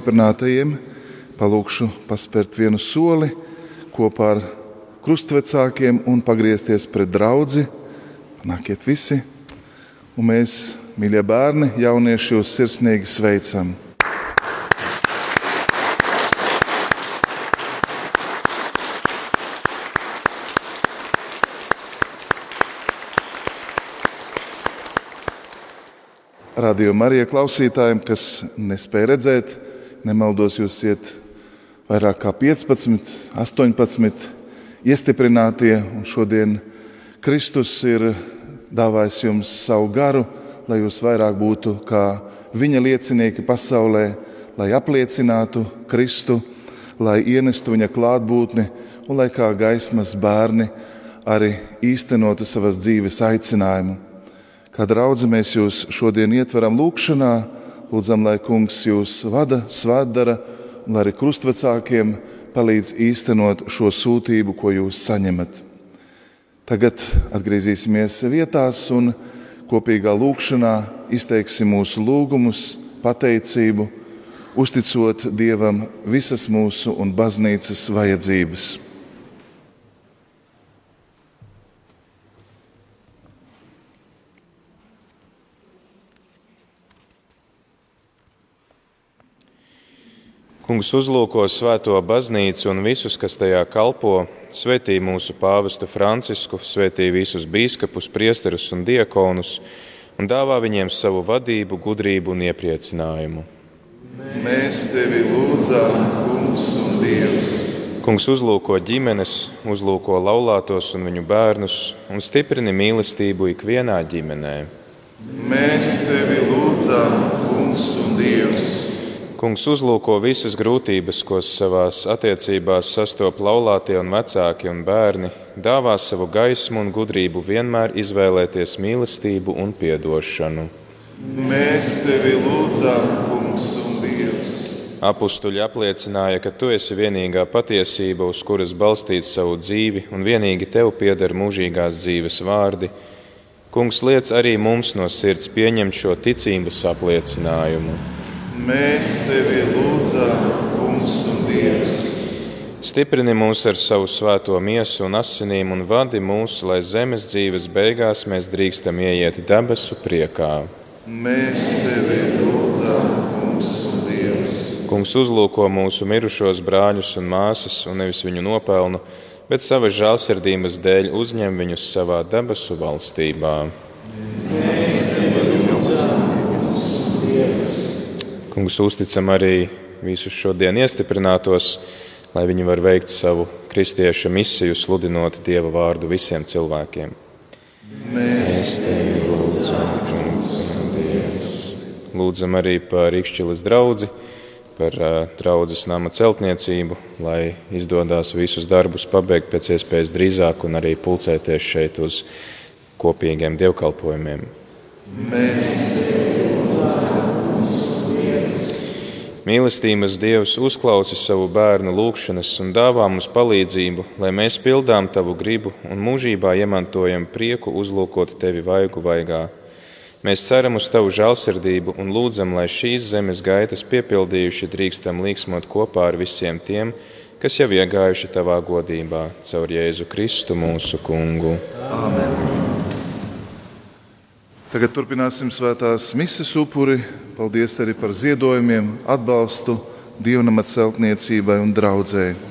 Stiprinātajiem palūkšu paspērt vienu soli kopā ar krustvecākiem un pagriezties pret draugu. Nākiet visi, un mēs, mīļie bērni, jaunieši, jūs sirsnīgi sveicam! Radio Marija klausītājiem, kas nespēja redzēt, nemaldos, jūs iet vairāk kā 15, 18 iestiprinātie, un šodien Kristus ir dāvājis jums savu garu, lai jūs vairāk būtu kā viņa liecinieki pasaulē, lai apliecinātu Kristu, lai ienestu viņa klātbūtni un lai kā gaismas bērni arī īstenotu savas dzīves aicinājumu. Kā draugi mēs jūs šodien ietveram lūkšanā, lūdzam, lai kungs jūs vada, svētdara, un arī krustvecākiem palīdz īstenot šo sūtību, ko jūs saņemat. Tagad atgriezīsimies vietās un kopīgā lūkšanā izteiksim mūsu lūgumus, pateicību, uzticot Dievam visas mūsu un baznīcas vajadzības. Kungs uzlūko svēto baznīcu un visus, kas tajā kalpo, svētī mūsu pāvestu Francisku, svētī visus biskupus, priesterus un diekonus un dāvā viņiem savu vadību, gudrību un iepriecinājumu. Mēs tevi lūdzam, Kungs un Dievs! Kungs uzlūko ģimenes, uzlūko laulātos un viņu bērnus un stiprina mīlestību ikvienā ģimenē. Mēs tevi lūdzam, Kungs un Dievs! Kungs uzlūko visas grūtības, ko savās attiecībās sastopas laulātie un vecāki un bērni, dāvā savu gaismu un gudrību vienmēr izvēlēties mīlestību un atdošanu. Mēs tevi lūdzam, Kungs un Dievs. Apustuļi apliecināja, ka tu esi vienīgā patiesība, uz kuras balstīt savu dzīvi, un vienīgi tev pieder mūžīgās dzīves vārdi. Kungs liec arī mums no sirds pieņemt šo ticības apliecinājumu. Mēs tevi lūdzam, Kungs un Dievs. Stiprini mūs ar savu svēto miesu un asinīm un vadi mūs, lai zemes dzīves beigās mēs drīkstam ieiet debesu priekā. Mēs tevi lūdzam, Kungs un Dievs. Kungs uzlūko mūsu mirušos brāļus un māsas un nevis viņu nopelnu, bet savas žēlsirdības dēļ uzņem viņus savā debesu valstībā. Mēs tevi lūdzam, Kungs uzticam arī visus šodien iestiprinātos, lai viņi var veikt savu kristieša misiju, sludinot Dieva vārdu visiem cilvēkiem. Mēs tevi lūdzam, Lūdzam arī par Rīkšķilas draugu, par draudzes nama celtniecību, lai izdodas visus darbus pabeigt pēc iespējas drīzāk un arī pulcēties šeit uz kopīgiem dievkalpojumiem. Mēs Mīlestības Dievs uzklausa savu bērnu lūgšanas un dāvā mums palīdzību, lai mēs pildām tavu gribu un mūžībā iemantojam prieku uzlūkot tevi vaigu vaigā. Mēs ceram uz tavu žēlsirdību un lūdzam, lai šīs zemes gaitas piepildījuši drīkstam līksmot kopā ar visiem tiem, kas jau iegājuši tavā godībā caur Jēzu Kristu mūsu kungu. Amen. Tagad turpināsim svētās misijas upuri. Paldies arī par ziedojumiem, atbalstu dievnamata celtniecībai un draudzēji.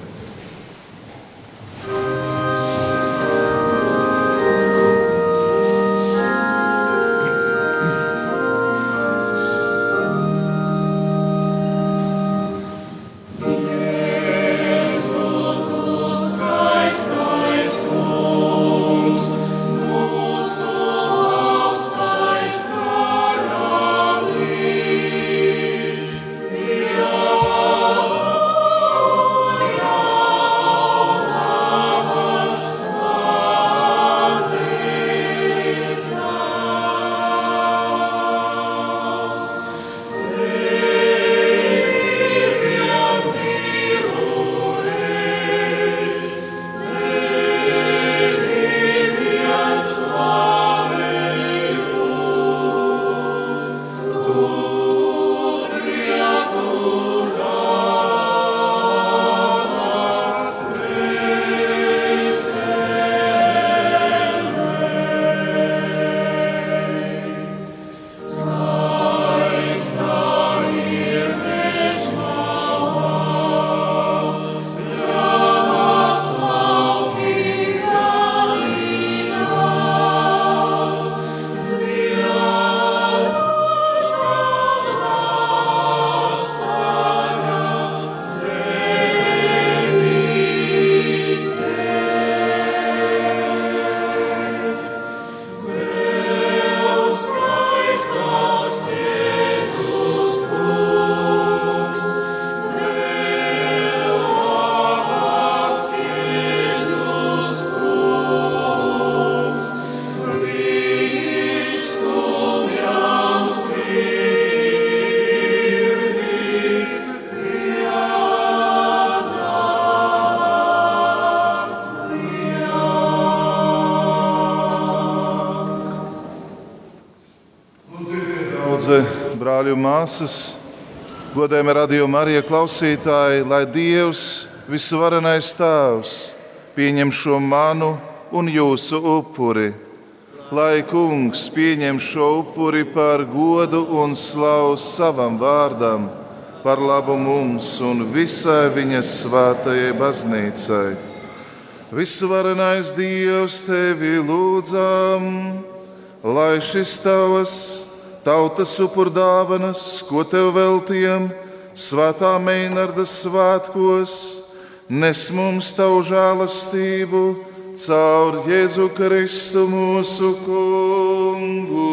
Brāļi un māsas, godējumi radījumi arī klausītāji, lai Dievs, visuvarenais Tēvs, pieņem šo manu un jūsu upuri. Lai Kungs pieņem šo upuri par godu un slavu savam vārdam, par labu mums un visai viņa svētajai baznīcai. Visuvarenais Dievs tevi lūdzam! lai šis tavas tautas upurdāvanas, ko tev veltījam, svētā Meinarda svētkos, nes mums tavu žēlastību caur Jēzu Kristu mūsu kungu.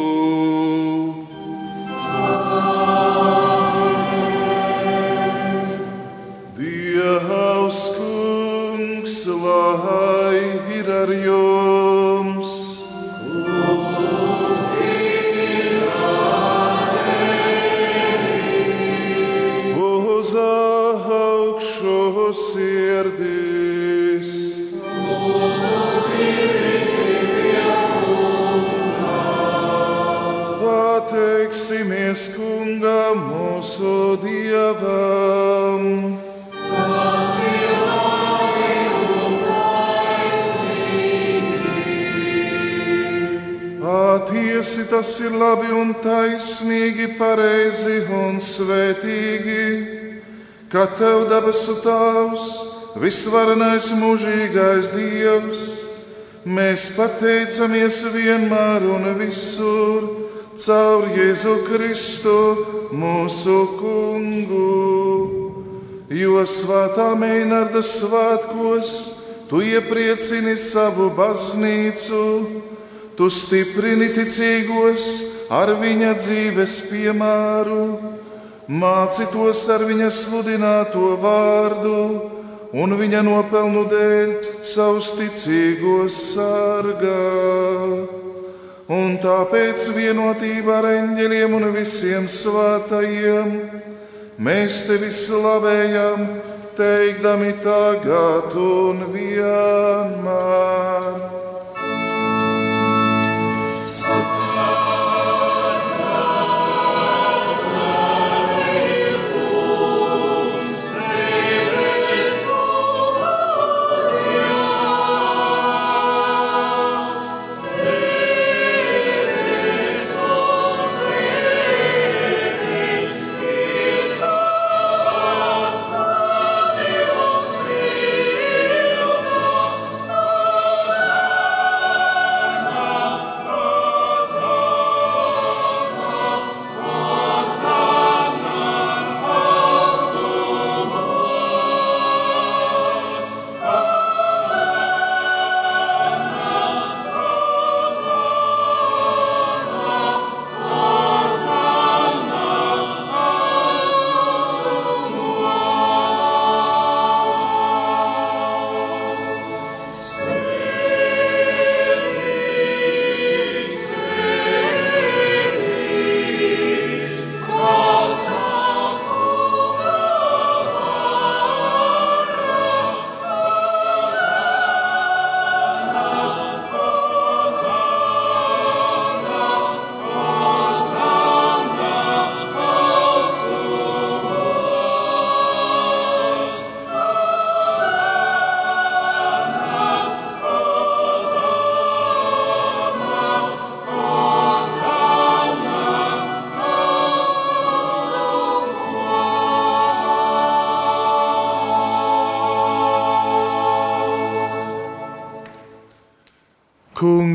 Dievs kungs, lai ir ar jums! Dievam. Patiesi tas ir labi un taisnīgi, pareizi un svētīgi, ka tev debesu tavs visvarenais mūžīgais Dievs, mēs pateicamies vienmēr un visur caur Jēzu Kristu, mūsu kungu. Jo svētā Meinarda svētkos tu iepriecini savu baznīcu, tu stiprini ticīgos ar viņa dzīves piemēru, māci tos ar viņa sludināto vārdu un viņa nopelnu dēļ savus ticīgos sargā. Un tāpēc vienotībā ar eņģeļiem un visiem svētajiem mēs tevi slavējam, teikdami tagad un vienmēr.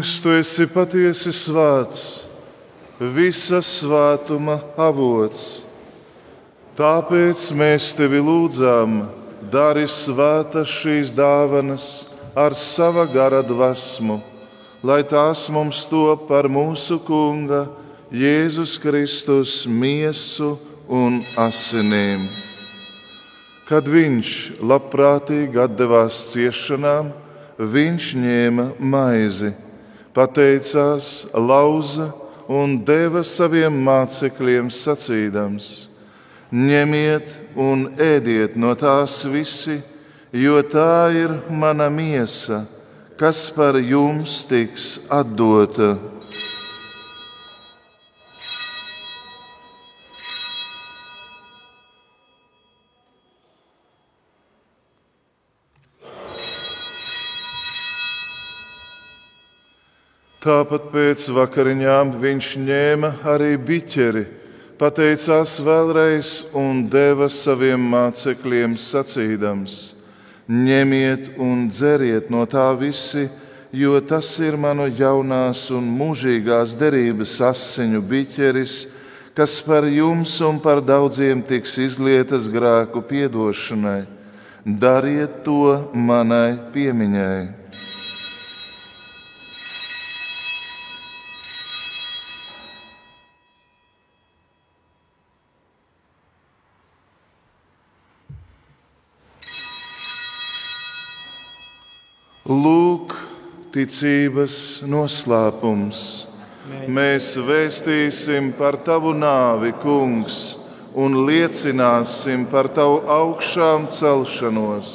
Kungs, tu esi patiesi svēts, visa svētuma avots. Tāpēc mēs tevi lūdzam, dari svētas šīs dāvanas ar sava gara dvēsmu, lai tās mums top par mūsu Kunga Jēzus Kristus miesu un asinīm. Kad viņš labprātīgi atdevās ciešanām, viņš ņēma maizi, pateicās, lauza un deva saviem mācekļiem sacīdams: Ņemiet un ēdiet no tās visi, jo tā ir mana miesa, kas par jums tiks atdota. Tāpat pēc vakariņām viņš ņēma arī biķeri, pateicās vēlreiz un deva saviem mācekļiem sacīdams: Ņemiet un dzeriet no tā visi, jo tas ir manu jaunās un mūžīgās derības asiņu biķeris, kas par jums un par daudziem tiks izlietas grēku piedošanai. Dariet to manai piemiņai. Ticības noslēpums. Mēs vēstīsim par tavu nāvi, kungs, un liecināsim par tavu augšām celšanos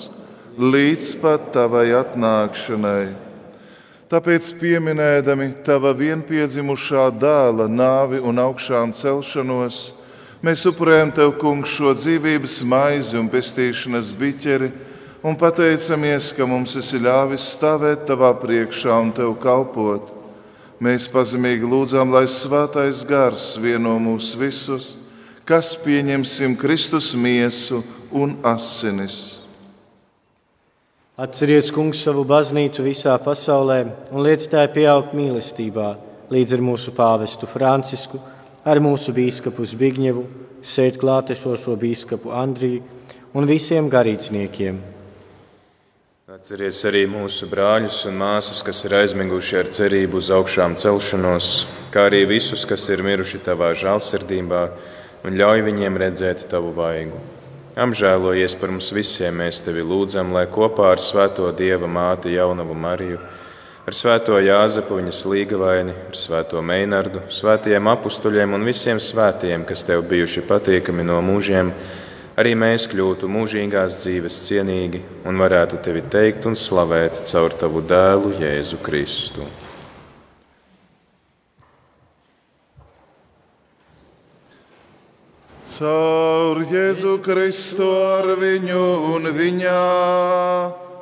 līdz pat tavai atnākšanai. Tāpēc, pieminēdami tava vienpiedzimušā dēla nāvi un augšām celšanos, mēs upurējam tev, kungs, šo dzīvības maizi un pestīšanas biķeri un pateicamies, ka mums esi ļāvis stāvēt tavā priekšā un tev kalpot. Mēs pazemīgi lūdzām, lai svētais gars vieno mūs visus, kas pieņemsim Kristus miesu un asinis. Atceries, kungs, savu baznīcu visā pasaulē un liec tā pieaugt mīlestībā līdz ar mūsu pāvestu Francisku, ar mūsu bīskapu Zbigņevu, sēt klātešošo bīskapu Andriju un visiem garīdzniekiem Atceries arī mūsu brāļus un māsas, kas ir aizmiguši ar cerību uz augšām celšanos, kā arī visus, kas ir miruši tavā žēlsirdībā, un ļauj viņiem redzēt tavu vaigu. Apžēlojies par mums visiem, mēs tevi lūdzam, lai kopā ar Svēto Dieva māti Jaunavu Mariju, ar Svēto Jāzepu viņas līgavaini, ar Svēto Meinardu, svētajiem apustuļiem un visiem svētiem, kas tev bijuši patīkami no mūžiem, arī mēs kļūtu mūžīgās dzīves cienīgi un varētu tevi teikt un slavēt caur tavu dēlu Jēzu Kristu. Caur Jēzu Kristu ar viņu un viņā,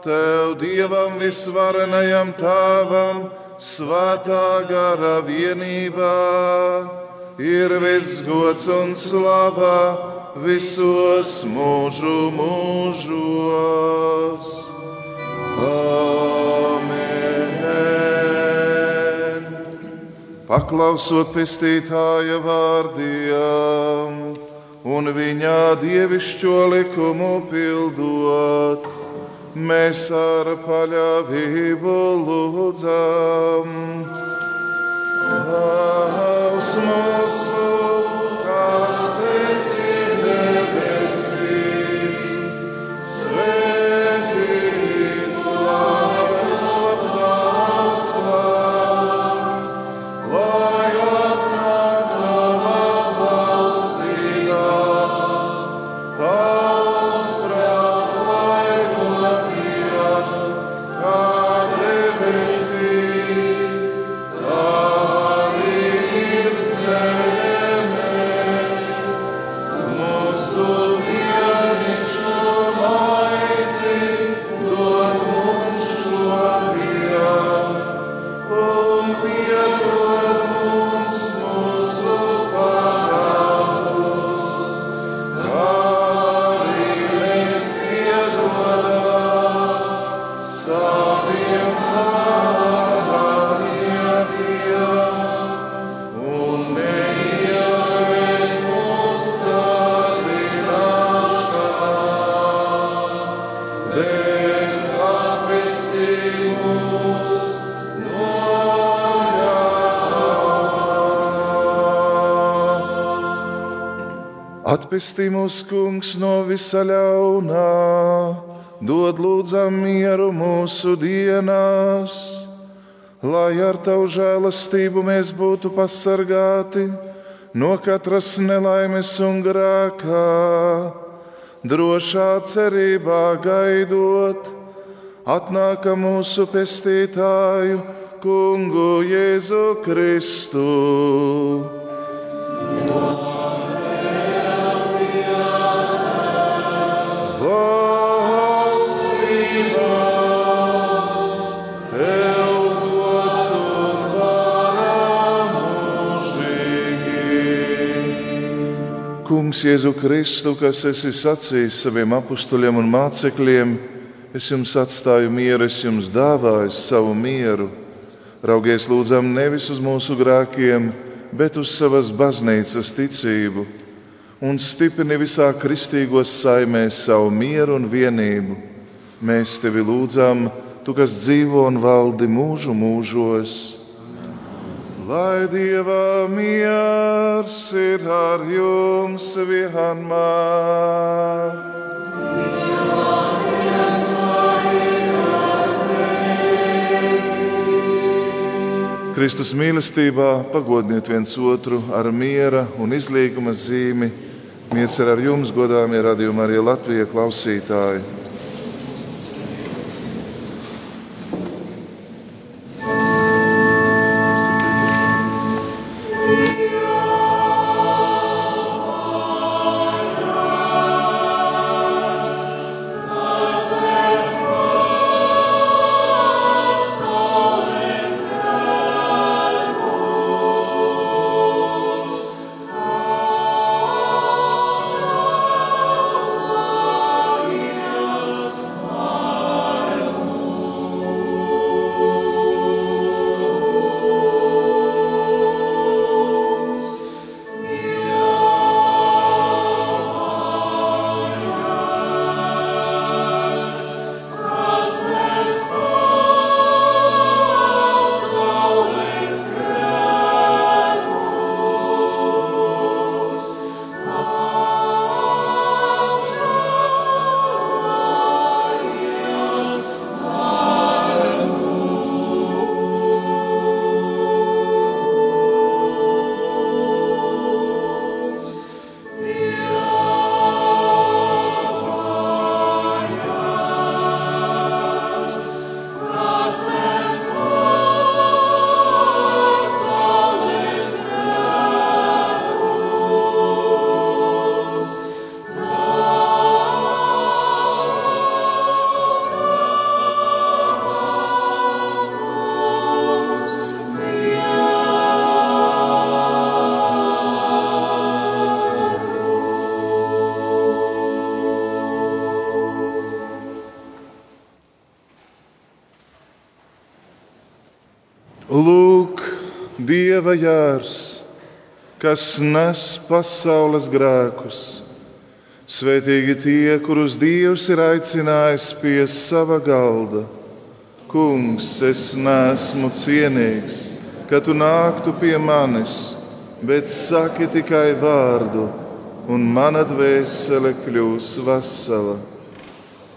Tev Dievam visvarenajam Tēvam, svētā gara vienībā, ir viss gods un slava visos mūžu mūžos. Amen. Paklausot pestītāja vārdiem un viņa dievišķo likumu pildot, mēs ar paļāvību lūdzam. Tavs mūsu, Atpestī mūsu kungs no visa ļaunā, dod lūdzam mieru mūsu dienās, lai ar tavu žēlastību mēs būtu pasargāti no katras nelaimes un grākā, drošā cerībā gaidot, atnāka mūsu pestītāju, Kungu Jēzu Kristu. Kungs, Jēzu Kristu, kas esi sacījis saviem apstuļiem un mācekļiem, es jums atstāju mieru, es jums dāvāju savu mieru. Raugies lūdzam nevis uz mūsu grēkiem, bet uz savas baznīcas ticību, un stiprini visā kristīgos saimēs savu mieru un vienību. Mēs tevi lūdzam, tu, kas dzīvo un valdi mūžu mūžos Lai Dieva miers ir ar jums vienmēr. Kristus mīlestībā pagodiniet viens otru ar miera un izlīguma zīmi. Mīls ir ar jums, godāmie radījumi, arī Latvijas klausītāji. Kas nes pasaules grēkus. Svētīgi tie, kurus Dievs ir aicinājis pie sava galda. Kungs, es neesmu cienīgs, ka tu nāktu pie manis, bet saki tikai vārdu, un mana dvēsele kļūs vesela.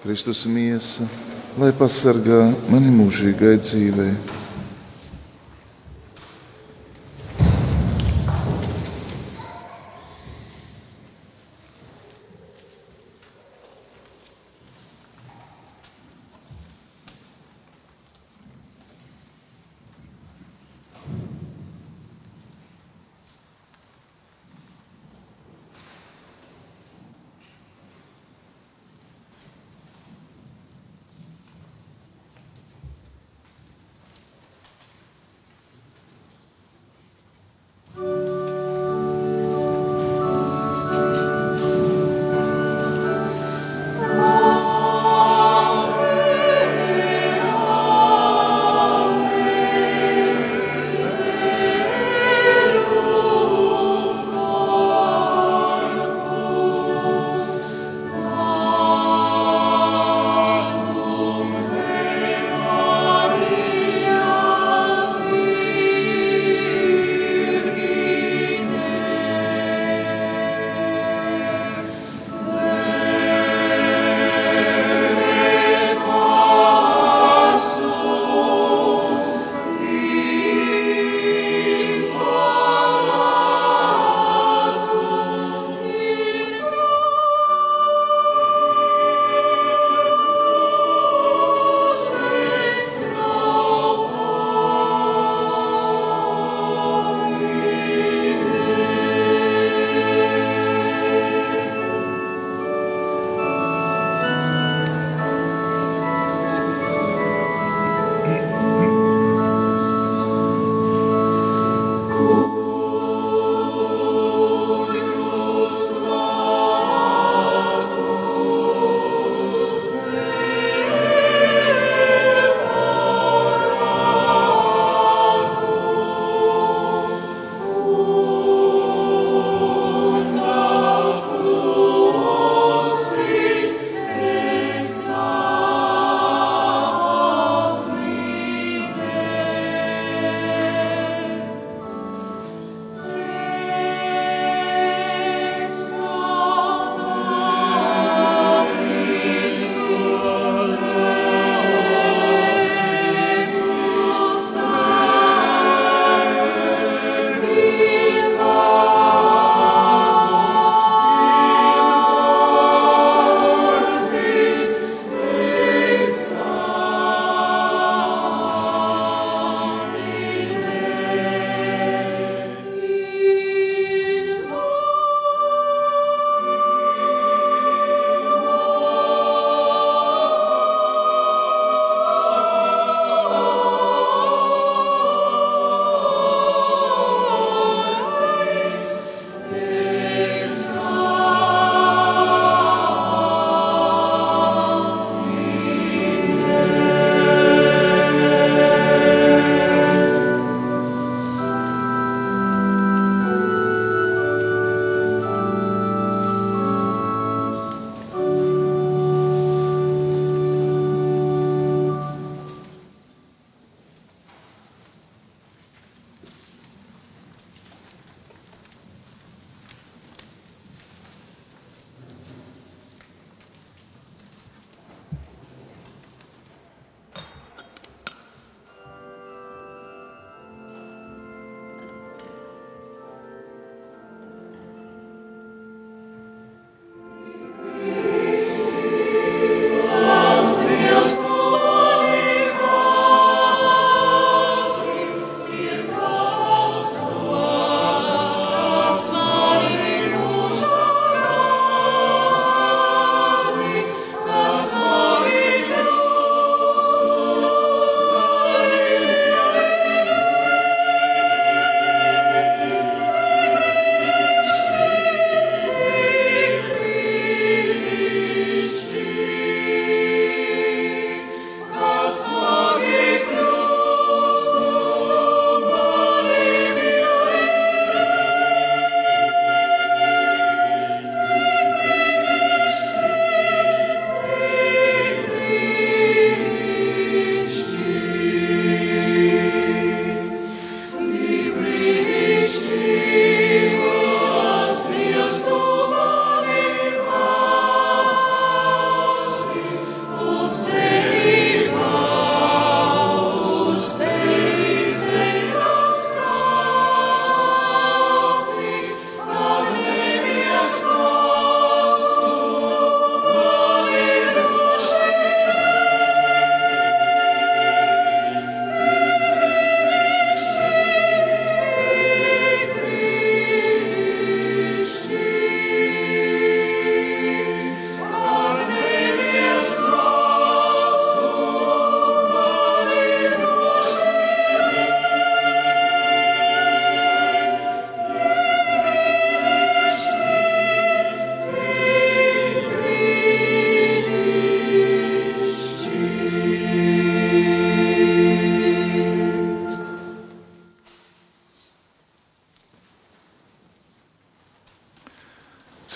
Kristus miesa, lai pasargā mani mūžīgai dzīvei.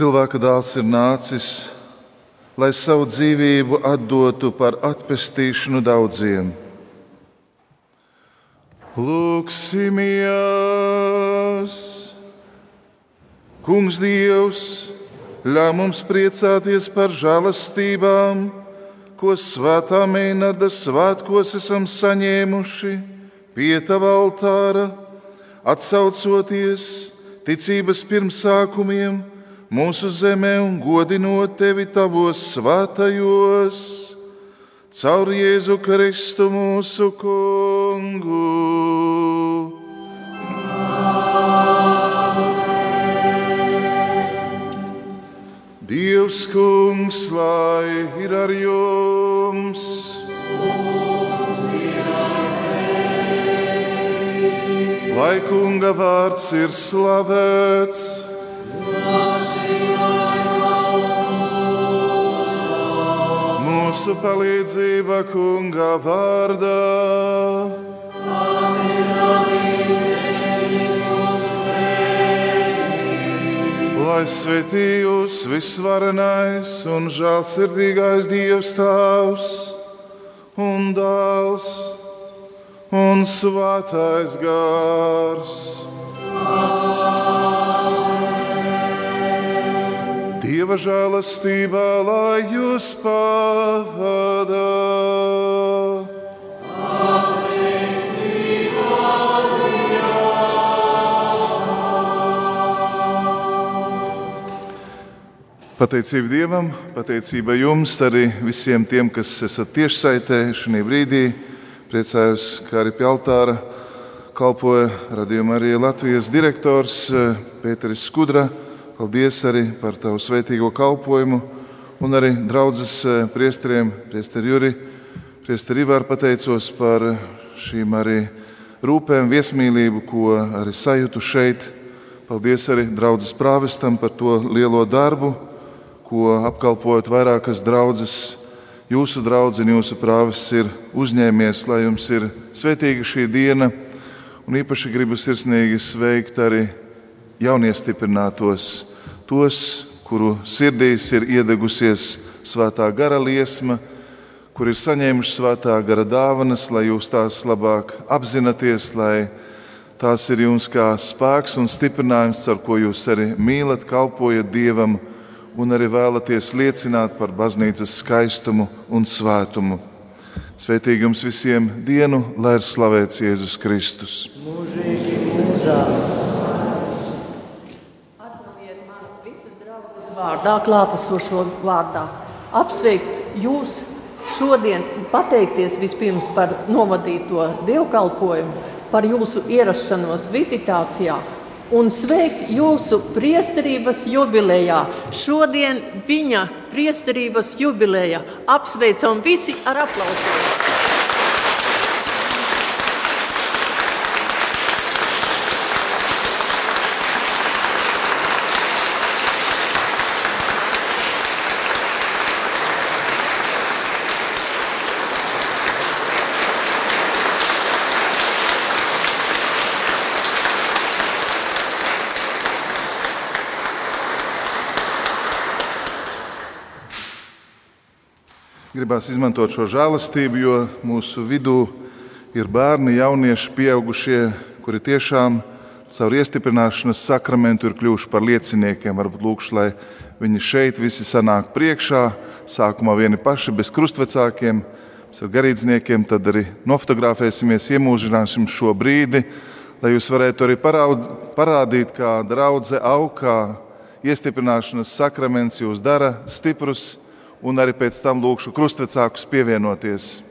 Cilvēka dēls ir nācis, lai savu dzīvību atdotu par atpestīšanu daudziem. Lūksimies! Kungs Dievs, ļauj mums priecāties par žēlastībām, ko svētā mēnada svētkos esam saņēmuši pie tava altāra, atsaucoties ticības pirmsākumiem mūsu zemē un godinot tevi tavos svētajos, caur Jēzu Kristu mūsu kungu. Dievs, kungs, lai ir ar jums! Lai kunga vārds ir slavēts! Mūsu palīdzība kunga vārdā! Lai svētī jūs visvarenais un žēlsirdīgais Dievs Tēvs un Dēls un Svētais Gārs. Dieva žēlastībā, lai jūs pavada. Pateicība Dievam, pateicība jums, arī visiem tiem, kas esat tiešsaitē šajā brīdī. Priecājos, ka arī pie altāra kalpoja radījuma arī Latvijas direktors eh, Pēteris Skudra. Paldies arī par tavu svētīgo kalpošanu, un arī draudzes eh, priesteriem, priesteri Juri, priesteri Ivar pateicos par šīm arī rūpēm, viesmīlību, ko arī sajūtu šeit. Paldies arī draudzes prāvestam par to lielo darbu, ko apkalpojot vairākas draudzes, jūsu draugs un jūsu prāvis ir uzņēmies, lai jums ir svētīga šī diena. Un īpaši gribu sirsnīgi sveikt arī jauniestiprinātos, tos, kuru sirdīs ir iedegusies svētā gara liesma, kur ir saņēmuši svētā gara dāvanas, lai jūs tās labāk apzināties, lai tās ir jums kā spēks un stiprinājums, ar ko jūs arī mīlat, kalpojat Dievam un arī vēlaties liecināt par baznīcas skaistumu un svētumu. Sveitīgi jums visiem dienu, lai ir slavēts Jēzus Kristus. Mūžīgi mūžās. Atļaujiet man visas draudzes vārdā, klātesošo vārdā, apsveikt jūs šodien, pateikties vispirms par novadīto dievkalpojumu, par jūsu ierašanos vizitācijā un sveikt jūsu priesterības jubilejā. Šodien viņa priesterības jubileja apsveicam visi ar aplausiem. Gribās izmantot šo žēlastību, jo mūsu vidū ir bērni, jaunieši, pieaugušie, kuri tiešām caur iestiprināšanas sakramentu ir kļuvuši par lieciniekiem. Varbūt lūkšu, lai viņi šeit visi sanāk priekšā, sākumā vieni paši bez krustvecākiem, ar garīdzniekiem, tad arī nofotografēsimies, iemūžināsim šo brīdi, lai jūs varētu arī paraud, parādīt, kā draudzene aug, kā iestiprināšanas sakraments jūs dara stiprus un arī pēc tam lūkšu krustvecākus pievienoties.